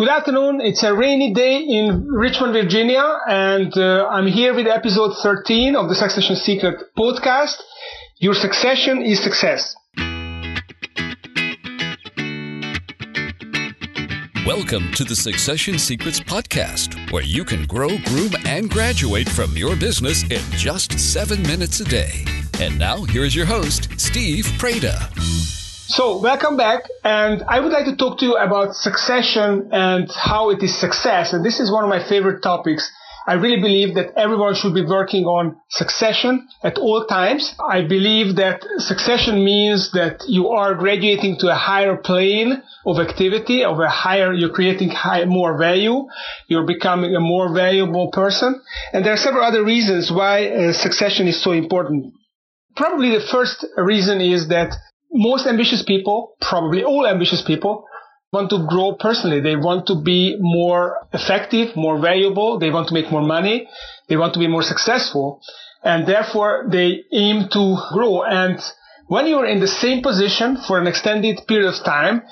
Good afternoon. It's a rainy day in Richmond, Virginia, and uh, I'm here with episode 13 of the Succession Secret podcast. Your succession is success. Welcome to the Succession Secrets podcast, where you can grow, groom, and graduate from your business in just seven minutes a day. And now, here's your host, Steve Preda. So, welcome back, and I would like to talk to you about succession and how it is success. And this is one of my favorite topics. I really believe that everyone should be working on succession at all times. I believe that succession means that you are graduating to a higher plane of activity, of a higher, you're creating high, more value, you're becoming a more valuable person. And there are several other reasons why uh, succession is so important. Probably the first reason is that most ambitious people, probably all ambitious people, want to grow personally. They want to be more effective, more valuable. They want to make more money. They want to be more successful. And therefore they aim to grow. And when you're in the same position for an extended period of time,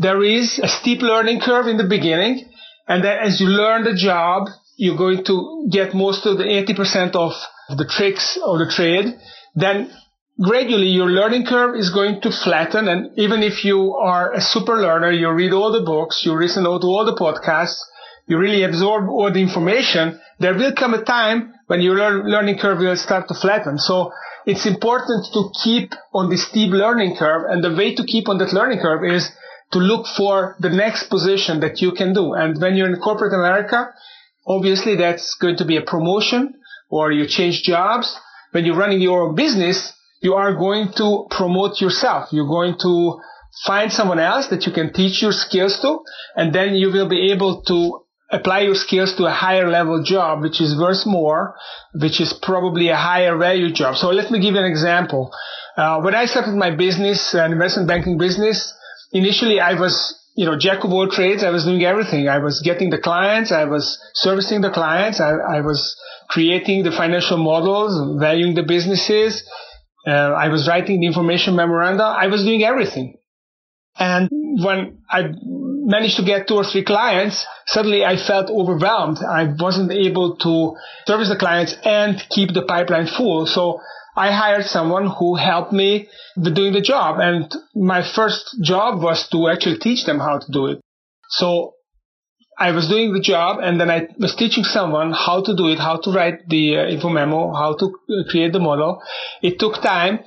there is a steep learning curve in the beginning. And then as you learn the job, you're going to get most of the 80% of the tricks of the trade. Then gradually your learning curve is going to flatten. And even if you are a super learner, you read all the books, you listen to all the podcasts, you really absorb all the information, there will come a time when your learning curve will start to flatten. So it's important to keep on the steep learning curve. And the way to keep on that learning curve is to look for the next position that you can do. And when you're in corporate America, obviously that's going to be a promotion or you change jobs. When you're running your own business, you are going to promote yourself. You're going to find someone else that you can teach your skills to, and then you will be able to apply your skills to a higher level job, which is worth more, which is probably a higher value job. So let me give you an example. Uh, when I started my business, an investment banking business, initially I was, you know, jack of all trades. I was doing everything. I was getting the clients. I was servicing the clients. I, I was creating the financial models, valuing the businesses. Uh, I was writing the information memoranda. I was doing everything. And when I managed to get two or three clients, suddenly I felt overwhelmed. I wasn't able to service the clients and keep the pipeline full. So I hired someone who helped me with doing the job. And my first job was to actually teach them how to do it. So I was doing the job and then I was teaching someone how to do it, how to write the uh, info memo, how to uh, create the model. It took time,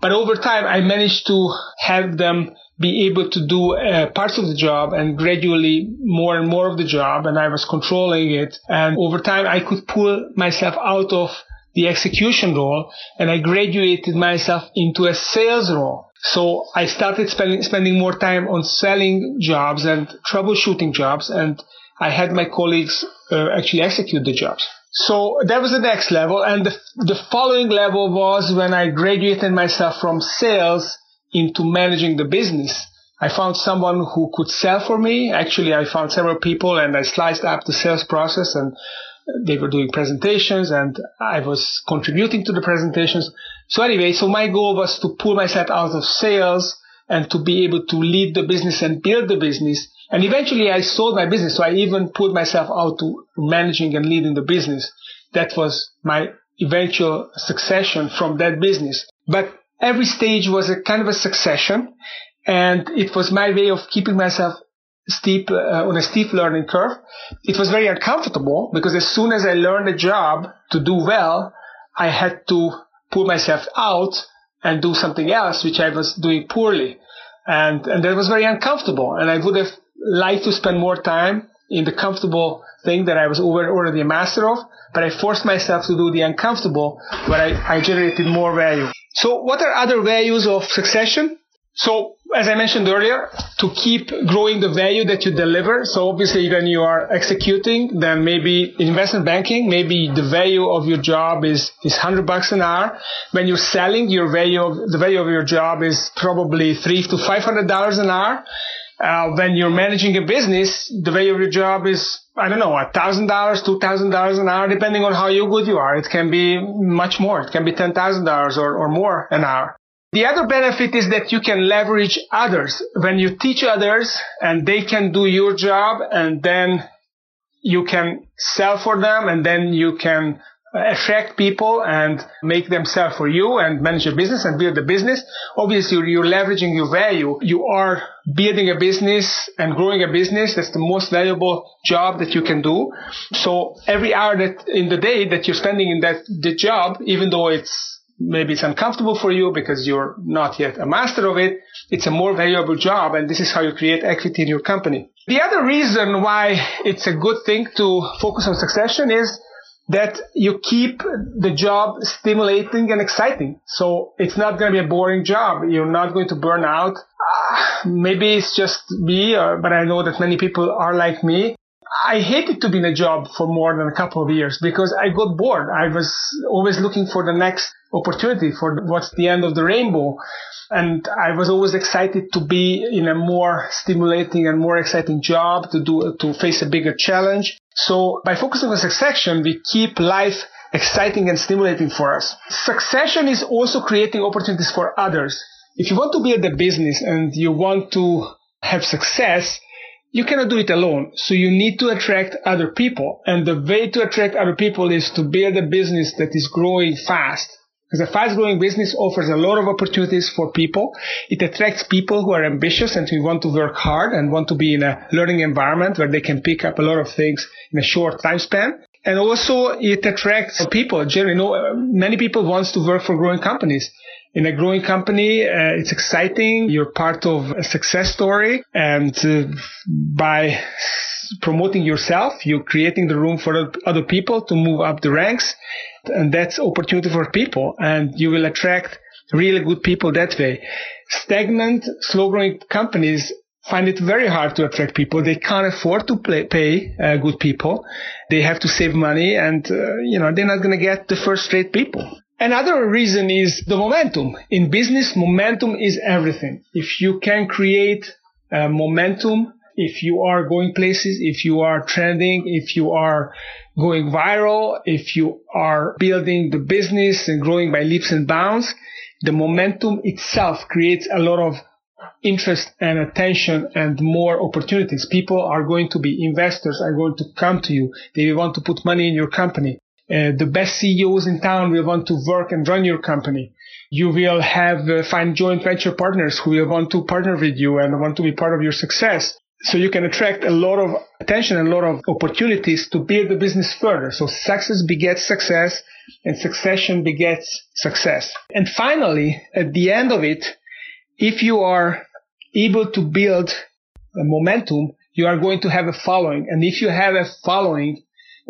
but over time I managed to have them be able to do uh, parts of the job and gradually more and more of the job and I was controlling it. And over time I could pull myself out of the execution role and I graduated myself into a sales role. So I started spending, spending more time on selling jobs and troubleshooting jobs, and I had my colleagues uh, actually execute the jobs. So that was the next level. And the, the following level was when I graduated myself from sales into managing the business. I found someone who could sell for me. Actually, I found several people and I sliced up the sales process and they were doing presentations and I was contributing to the presentations. So anyway, so my goal was to pull myself out of sales and to be able to lead the business and build the business. And eventually I sold my business. So I even put myself out to managing and leading the business. That was my eventual succession from that business. But every stage was a kind of a succession and it was my way of keeping myself steep uh, on a steep learning curve. It was very uncomfortable because as soon as I learned a job to do well, I had to pull myself out and do something else which I was doing poorly. And and that was very uncomfortable. And I would have liked to spend more time in the comfortable thing that I was already a master of, but I forced myself to do the uncomfortable where I, I generated more value. So what are other values of succession? So as I mentioned earlier, to keep growing the value that you deliver. So obviously when you are executing, then maybe investment banking, maybe the value of your job is, is 100 bucks an hour. When you're selling, your value of, the value of your job is probably three to $500 an hour. Uh, when you're managing a business, the value of your job is, I don't know, $1,000, $2,000 an hour, depending on how good you are. It can be much more. It can be $10,000 or, or more an hour. The other benefit is that you can leverage others. When you teach others and they can do your job and then you can sell for them and then you can uh, attract people and make them sell for you and manage your business and build a business. Obviously, you're leveraging your value. You are building a business and growing a business. That's the most valuable job that you can do. So every hour that in the day that you're spending in that the job, even though it's maybe it's uncomfortable for you because you're not yet a master of it, it's a more valuable job. And this is how you create equity in your company. The other reason why it's a good thing to focus on succession is that you keep the job stimulating and exciting. So it's not going to be a boring job. You're not going to burn out. Uh, maybe it's just me, uh, but I know that many people are like me. I hated to be in a job for more than a couple of years because I got bored. I was always looking for the next opportunity for what's the end of the rainbow. And I was always excited to be in a more stimulating and more exciting job to do, to face a bigger challenge. So by focusing on succession, we keep life exciting and stimulating for us. Succession is also creating opportunities for others. If you want to build a business and you want to have success, you cannot do it alone. So you need to attract other people. And the way to attract other people is to build a business that is growing fast. Because a fast growing business offers a lot of opportunities for people. It attracts people who are ambitious and who want to work hard and want to be in a learning environment where they can pick up a lot of things in a short time span. And also it attracts people. Generally, you know, many people want to work for growing companies. In a growing company, uh, it's exciting. You're part of a success story. And uh, by promoting yourself, you're creating the room for other people to move up the ranks and that's opportunity for people and you will attract really good people that way. Stagnant, slow growing companies find it very hard to attract people. They can't afford to play, pay uh, good people. They have to save money and, uh, you know, they're not going to get the first rate people. Another reason is the momentum. In business, momentum is everything. If you can create uh, momentum, if you are going places, if you are trending, if you are going viral, if you are building the business and growing by leaps and bounds, the momentum itself creates a lot of interest and attention and more opportunities. People are going to be investors are going to come to you. They want to put money in your company. Uh, the best CEOs in town will want to work and run your company. You will have uh, find joint venture partners who will want to partner with you and want to be part of your success. So you can attract a lot of attention and a lot of opportunities to build the business further. So success begets success and succession begets success. And finally, at the end of it, if you are able to build momentum, you are going to have a following. And if you have a following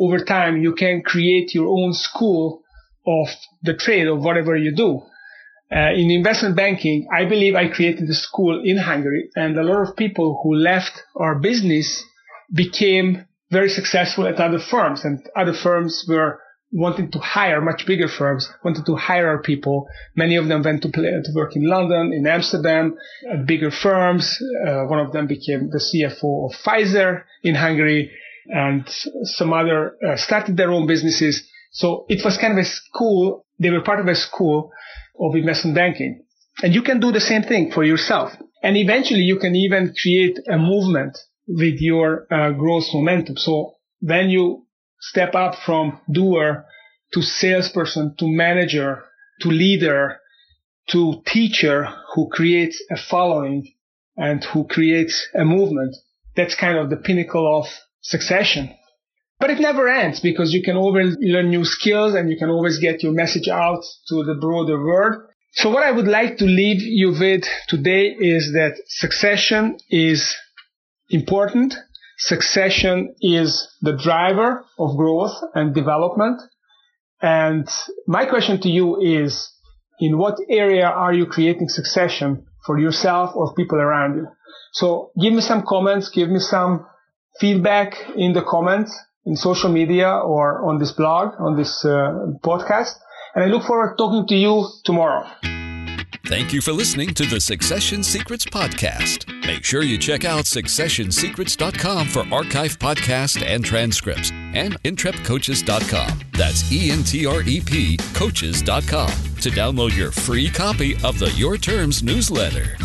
over time, you can create your own school of the trade of whatever you do. Uh, in investment banking, I believe I created a school in Hungary and a lot of people who left our business became very successful at other firms and other firms were wanting to hire much bigger firms, wanted to hire our people. Many of them went to, play, to work in London, in Amsterdam, at bigger firms. Uh, one of them became the CFO of Pfizer in Hungary and some other uh, started their own businesses. So it was kind of a school. They were part of a school of investment banking. And you can do the same thing for yourself. And eventually you can even create a movement with your uh, growth momentum. So when you step up from doer to salesperson to manager to leader to teacher who creates a following and who creates a movement, that's kind of the pinnacle of succession. But it never ends because you can always learn new skills and you can always get your message out to the broader world. So what I would like to leave you with today is that succession is important. Succession is the driver of growth and development. And my question to you is, in what area are you creating succession for yourself or people around you? So give me some comments, give me some feedback in the comments in social media or on this blog, on this uh, podcast. And I look forward to talking to you tomorrow. Thank you for listening to the Succession Secrets Podcast. Make sure you check out successionsecrets.com for archive podcasts and transcripts and entrepcoaches.com. That's E N T R E P coaches.com. to download your free copy of the Your Terms newsletter.